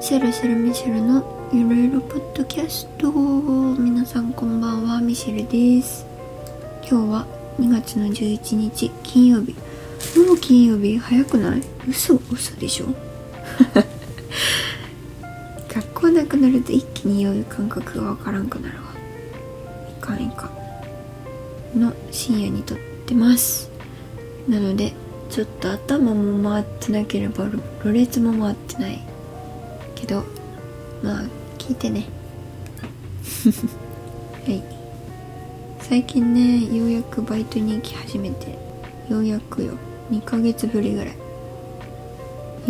シェルシェルミシェルのゆるゆるポッドキャスト。皆さんこんばんはミシェルです。今日は2月の11日金曜日。もう金曜日早くない？嘘嘘でしょ？学校なくなると一気に酔う感覚がわからんくなるわ。いかんいかんの深夜に撮ってます。なのでちょっと頭も回ってなければろれつも回ってない。けどまあ聞いてね。はい。最近ねようやくバイトに行き始めてようやくよ。2ヶ月ぶりぐらい。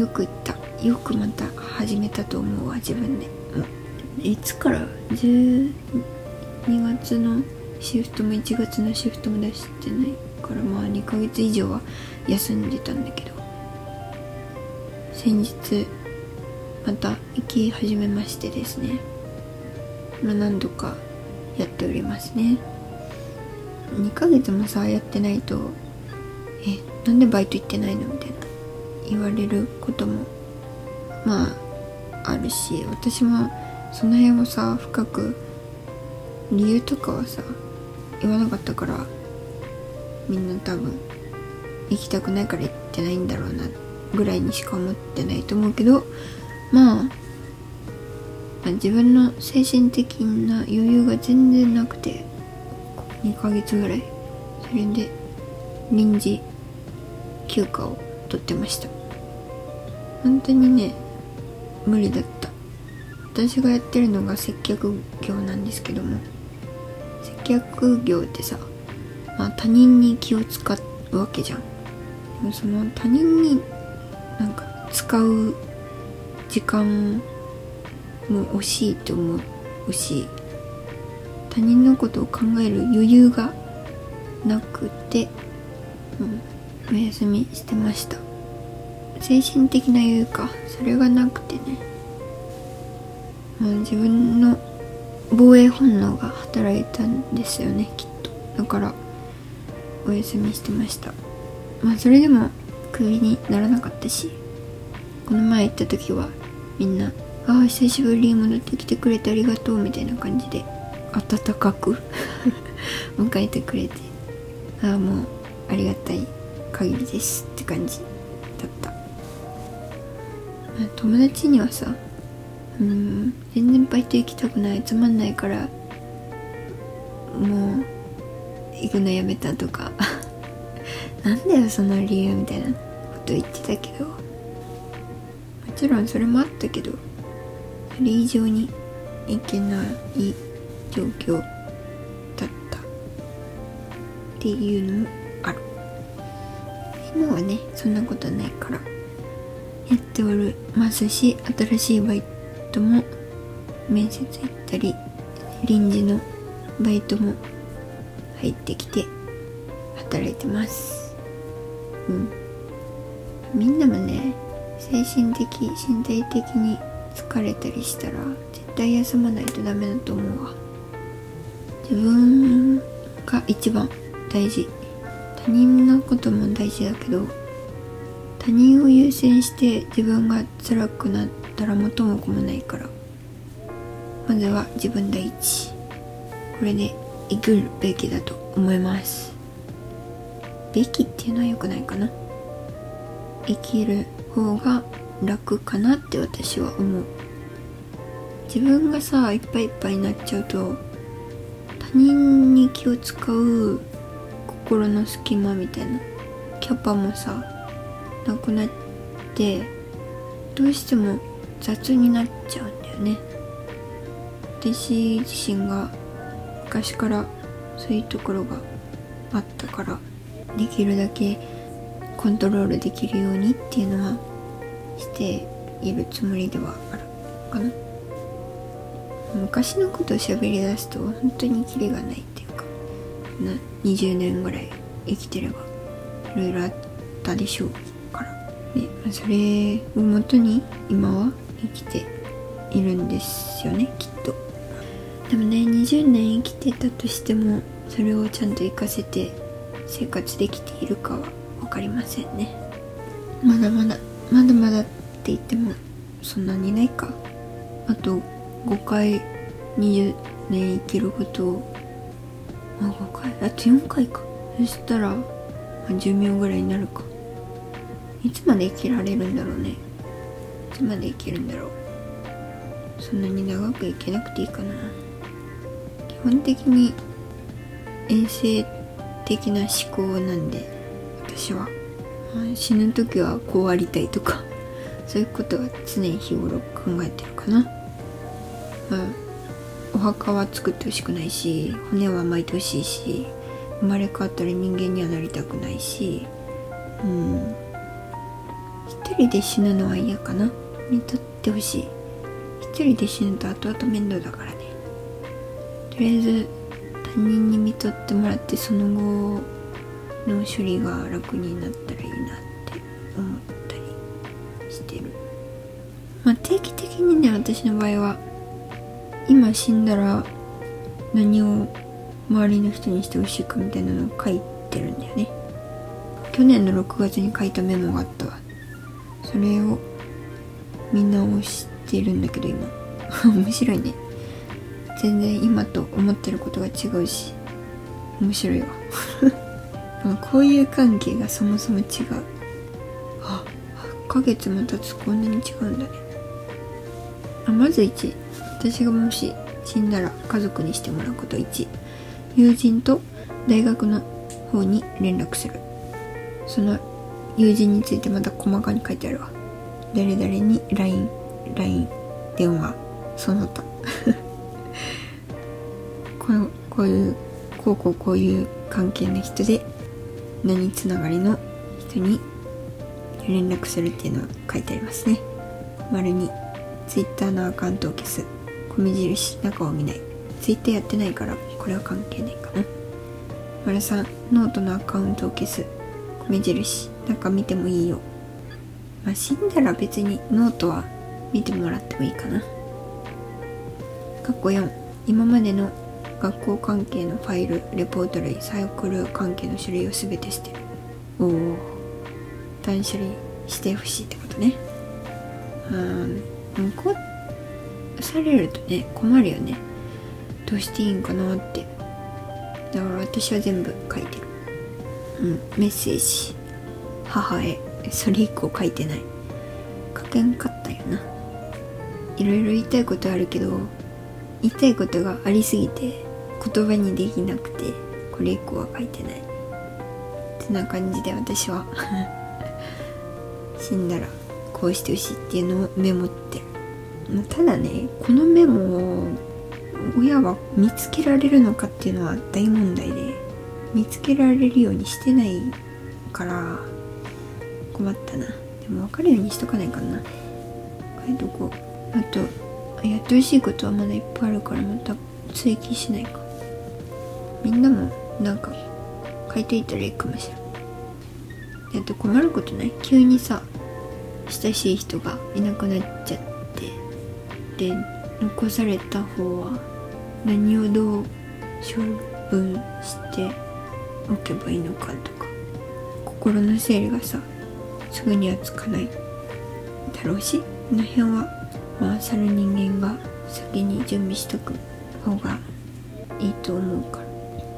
よく行った。よくまた始めたと思うわ自分で。いつから？12月のシフトも1月のシフトも出してないからまあ2ヶ月以上は休んでたんだけど。先日また行き始めましてですね。まあ何度かやっておりますね。2ヶ月もさやってないとえなんでバイト行ってないのみたいな言われることもまああるし私もその辺をさ深く理由とかはさ言わなかったからみんな多分行きたくないから行ってないんだろうなぐらいにしか思ってないと思うけどまあ、まあ、自分の精神的な余裕が全然なくて2ヶ月ぐらいそれで臨時休暇を取ってました。本当にね無理だった。私がやってるのが接客業なんですけども接客業ってさ、まあ、他人に気を使うわけじゃん。でもその他人になんか使う時間も惜しいと思うし他人のことを考える余裕がなくて、うん、お休みしてました。精神的な余裕か。それがなくてね、まあ、自分の防衛本能が働いたんですよねきっと。だからお休みしてました。まあそれでもクビにならなかったしこの前行った時はみんな「ああ久しぶりに戻ってきてくれてありがとう」みたいな感じで温かく 迎えてくれてああもうありがたい限りですって感じだった。友達にはさうん全然バイト行きたくないつまんないからもう行くのやめたとか。なんだよその理由みたいなこと言ってたけど。ちろんそれもあったけどそれ以上にいけない状況だった。っていうのもある。今はねそんなことないから。やっておりますし新しいバイトも面接行ったり臨時のバイトも入ってきて働いてます。うん。みんなもね精神的身体的に疲れたりしたら絶対休まないとダメだと思うわ。自分が一番大事。他人のことも大事だけど他人を優先して自分が辛くなったら元も子もないからまずは自分第一。これで生きるべきだと思います。べきっていうのは良くないかな。生きる方が楽かなって私は思う。自分がさいっぱいいっぱいになっちゃうと他人に気を使う心の隙間みたいなキャパもさなくなってどうしても雑になっちゃうんだよね。私自身が昔からそういうところがあったからできるだけコントロールできるようにっていうのはしているつもりではあるかな。昔のことを喋り出すと本当にキリがないっていうかな20年ぐらい生きてればいろいろあったでしょうから。でそれをもとに今は生きているんですよねきっと。でもね20年生きてたとしてもそれをちゃんと活かせて生活できているかはかりませんね。まだまだまだまだって言ってもそんなにないか。あと5回20年生きることをあ5回？あと4回か。そしたら、まあ、寿命ぐらいになるか。いつまで生きられるんだろうね。いつまで生きるんだろう。そんなに長く生きなくていいかな。基本的に衛生的な思考なんで。私は、死ぬ時はこうありたいとか。そういうことは常に日頃考えてるかな、まあ、お墓は作ってほしくないし骨は巻いてほしいし生まれ変わったら人間にはなりたくないし。うん。一人で死ぬのは嫌かな。見とってほしい。一人で死ぬと後々面倒だからね。とりあえず他人に見とってもらってその後の処理が楽になったらいいなって思ったりしてる。まあ定期的にね私の場合は今死んだら何を周りの人にしてほしいかみたいなのを書いてるんだよね。去年の6月に書いたメモがあったわ。それをみんなを知ってるんだけど今。面白いね。全然今と思ってることが違うし面白いわ。こういう関係がそもそも違う。あ8ヶ月も経つこんなに違うんだね。あまず1私がもし死んだら家族にしてもらうこと1友人と大学の方に連絡する。その友人についてまた細かに書いてあるわ。誰々に LINE LINE 電話その他。こうこういうこうこうこういう関係の人で何つながりの人に連絡するっていうのは書いてありますね。丸に Twitter のアカウントを消す。米印中を見ない。Twitter やってないからこれは関係ないかな。丸3ノートのアカウントを消す。米印中見てもいいよ。まあ死んだら別にノートは見てもらってもいいかな。括弧4今までの学校関係のファイルレポート類サークル関係の書類を全て捨てる。おお断捨離してほしいってことね。うんでもこされるとね困るよね。どうしていいんかなって。だから私は全部書いてる。うんメッセージ。母へ。それ以降書いてない。書けんかったよな。いろいろ言いたいことあるけど言いたいことがありすぎて言葉にできなくてこれ以降は書いてない。ってな感じで私は。死んだらこうしてほしいっていうのをメモってる。ただねこのメモを親は見つけられるのかっていうのは大問題で見つけられるようにしてないから困ったな。でも分かるようにしとかないかな。書いとこう。あとやってほしいことはまだいっぱいあるからまた追記しないか。みんなもなんか書いといたらいいかもしれないだって困ることない？急にさ親しい人がいなくなっちゃって。で残された方は何をどう処分しておけばいいのかとか。心の整理がさすぐにはつかないだろうし。この辺はまあ去る人間が先に準備しとく方がいいと思うか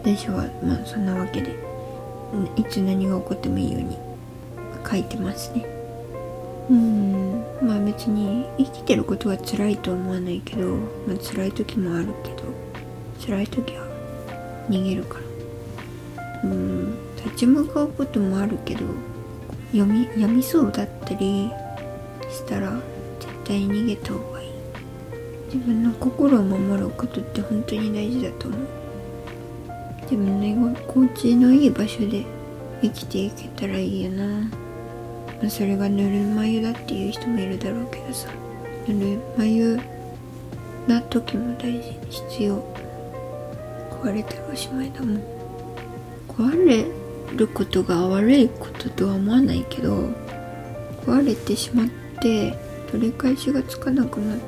私はまあそんなわけで。いつ何が起こってもいいように。書いてますね。うん。まあ別に生きてることは辛いとは思わないけど、まあ、辛い時もあるけど辛い時は逃げるから。うん立ち向かうこともあるけど読みやみそうだったりしたら絶対に逃げた方がいい。自分の心を守ることって本当に大事だと思う自分の心地のいい場所で生きていけたらいいよな、まあ、それがぬるま湯だっていう人もいるだろうけどさ。ぬるま湯な時も大事。に必要。壊れたらおしまいだもん。壊れることが悪いこととは思わないけど壊れてしまって取り返しがつかなくなっ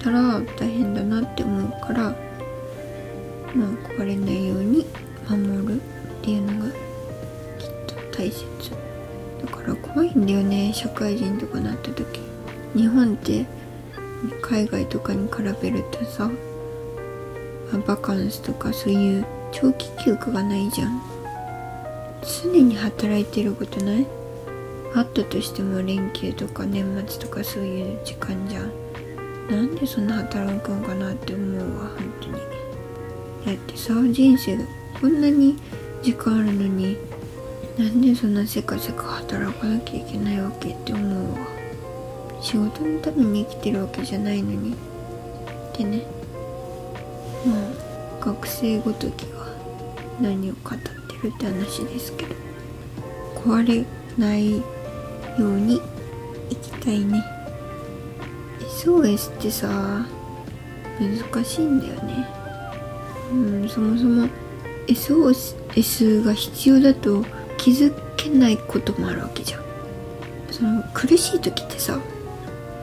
たら大変だなって思うからまあ壊れないように守るっていうのがきっと大切。だから怖いんだよね社会人とかなった時。日本って海外とかに比べるとさバカンスとかそういう長期休暇がないじゃん。常に働いてることない？あったとしても連休とか年末とかそういう時間じゃん。なんでそんな働くんかなって思うわ本当に。だってさ人生がこんなに時間あるのになんでそんなせかせか働かなきゃいけないわけって思うわ。仕事のために生きてるわけじゃないのに。ってねまあ学生ごときが何を語ってるって話ですけど壊れないように生きたいね。SOS ってさ難しいんだよね。うんそもそも SOS が必要だと気づけないこともあるわけじゃん。その苦しい時ってさ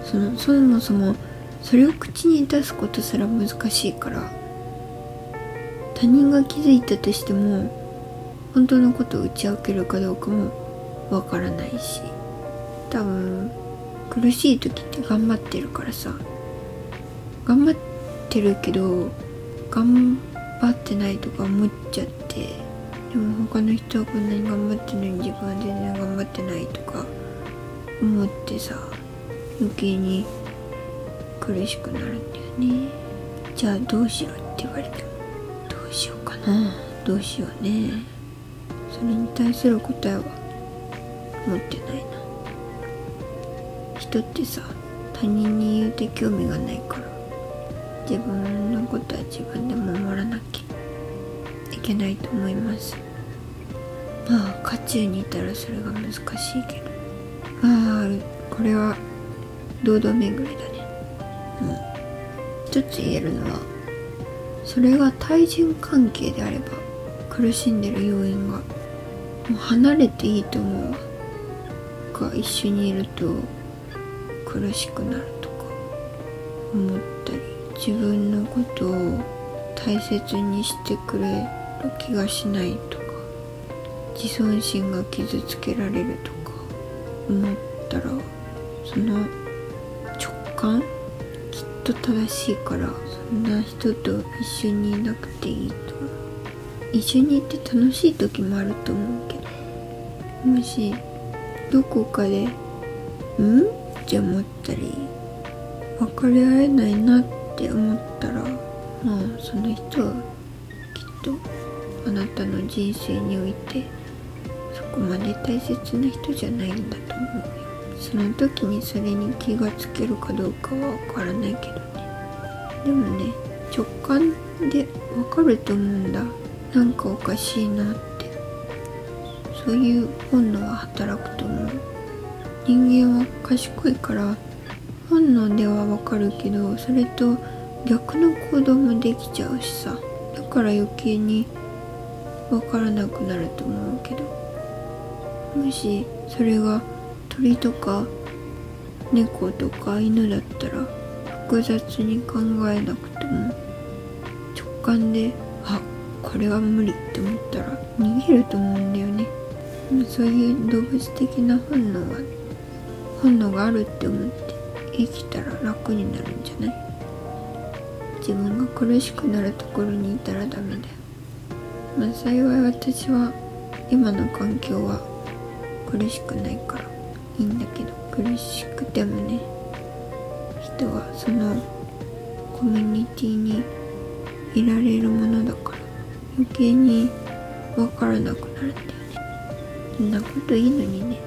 そのそもそもそれを口に出すことすら難しいから他人が気づいたとしても本当のことを打ち明けるかどうかもわからないし多分苦しい時って頑張ってるからさ頑張ってるけど頑張ってないとか思っちゃってでも他の人はこんなに頑張ってるのに自分は全然頑張ってないとか思ってさ余計に苦しくなるんだよね。じゃあどうしろって言われてもどうしようかな。どうしようね。それに対する答えは持ってないな。人ってさ他人に言うて興味がないから自分のことは自分で守らなきゃいけないと思います。まあ渦中にいたらそれが難しいけど。まあこれは堂々巡りだね。うん。一つ言えるのはそれが対人関係であれば苦しんでる要因がもう離れていいと思うが一緒にいると苦しくなるとか思ったり自分のことを大切にしてくれる気がしないとか自尊心が傷つけられるとか思ったらその直感きっと正しいからそんな人と一緒にいなくていいと一緒にいて楽しい時もあると思うけどもしどこかで「ん?」って思ったり分かり合えないなってって思ったらまあその人はきっとあなたの人生においてそこまで大切な人じゃないんだと思うよ。その時にそれに気がつけるかどうかは分からないけどね。でもね直感で分かると思うんだ。なんかおかしいなって。そういう本能は働くと思う。人間は賢いから本能ではわかるけどそれと逆の行動もできちゃうしさ。だから余計にわからなくなると思うけど。もしそれが鳥とか猫とか犬だったら複雑に考えなくても直感であこれは無理って思ったら逃げると思うんだよね。そういう動物的な本能は本能があるって思って生きたら楽になるんじゃない？自分が苦しくなるところにいたらダメだよ。まあ幸い私は今の環境は苦しくないから。いいんだけど苦しくてもね人はそのコミュニティにいられるものだから余計に分からなくなるんだよね。そんなこといいのにね。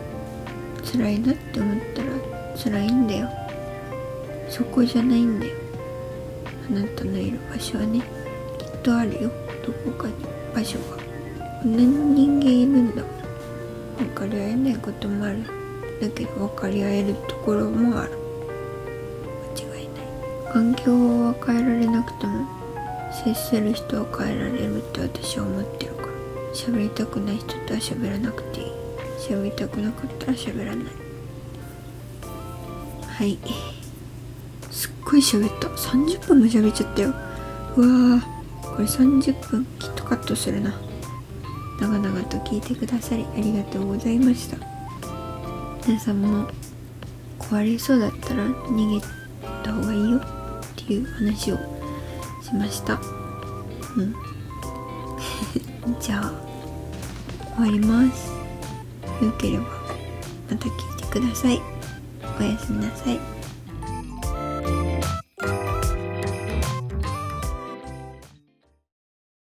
辛いなって思ったら辛いんだよ。そこじゃないんだよ。あなたのいる場所はねきっとあるよ。どこかに場所がこんなに人間いるんだもん。分かり合えないこともある。だけど分かり合えるところもある。間違いない。環境は変えられなくても接する人は変えられるって私は思ってるから。喋りたくない人とは喋らなくていい。喋りたくなかったら喋らない。はい。ごい喋った。30分も喋っちゃったよ。うわー。これ30分きっとカットするな。長々と聞いてくださりありがとうございました。皆さんも壊れそうだったら逃げた方がいいよっていう話をしました。うん。じゃあ終わります。よければまた聞いてください。おやすみなさい。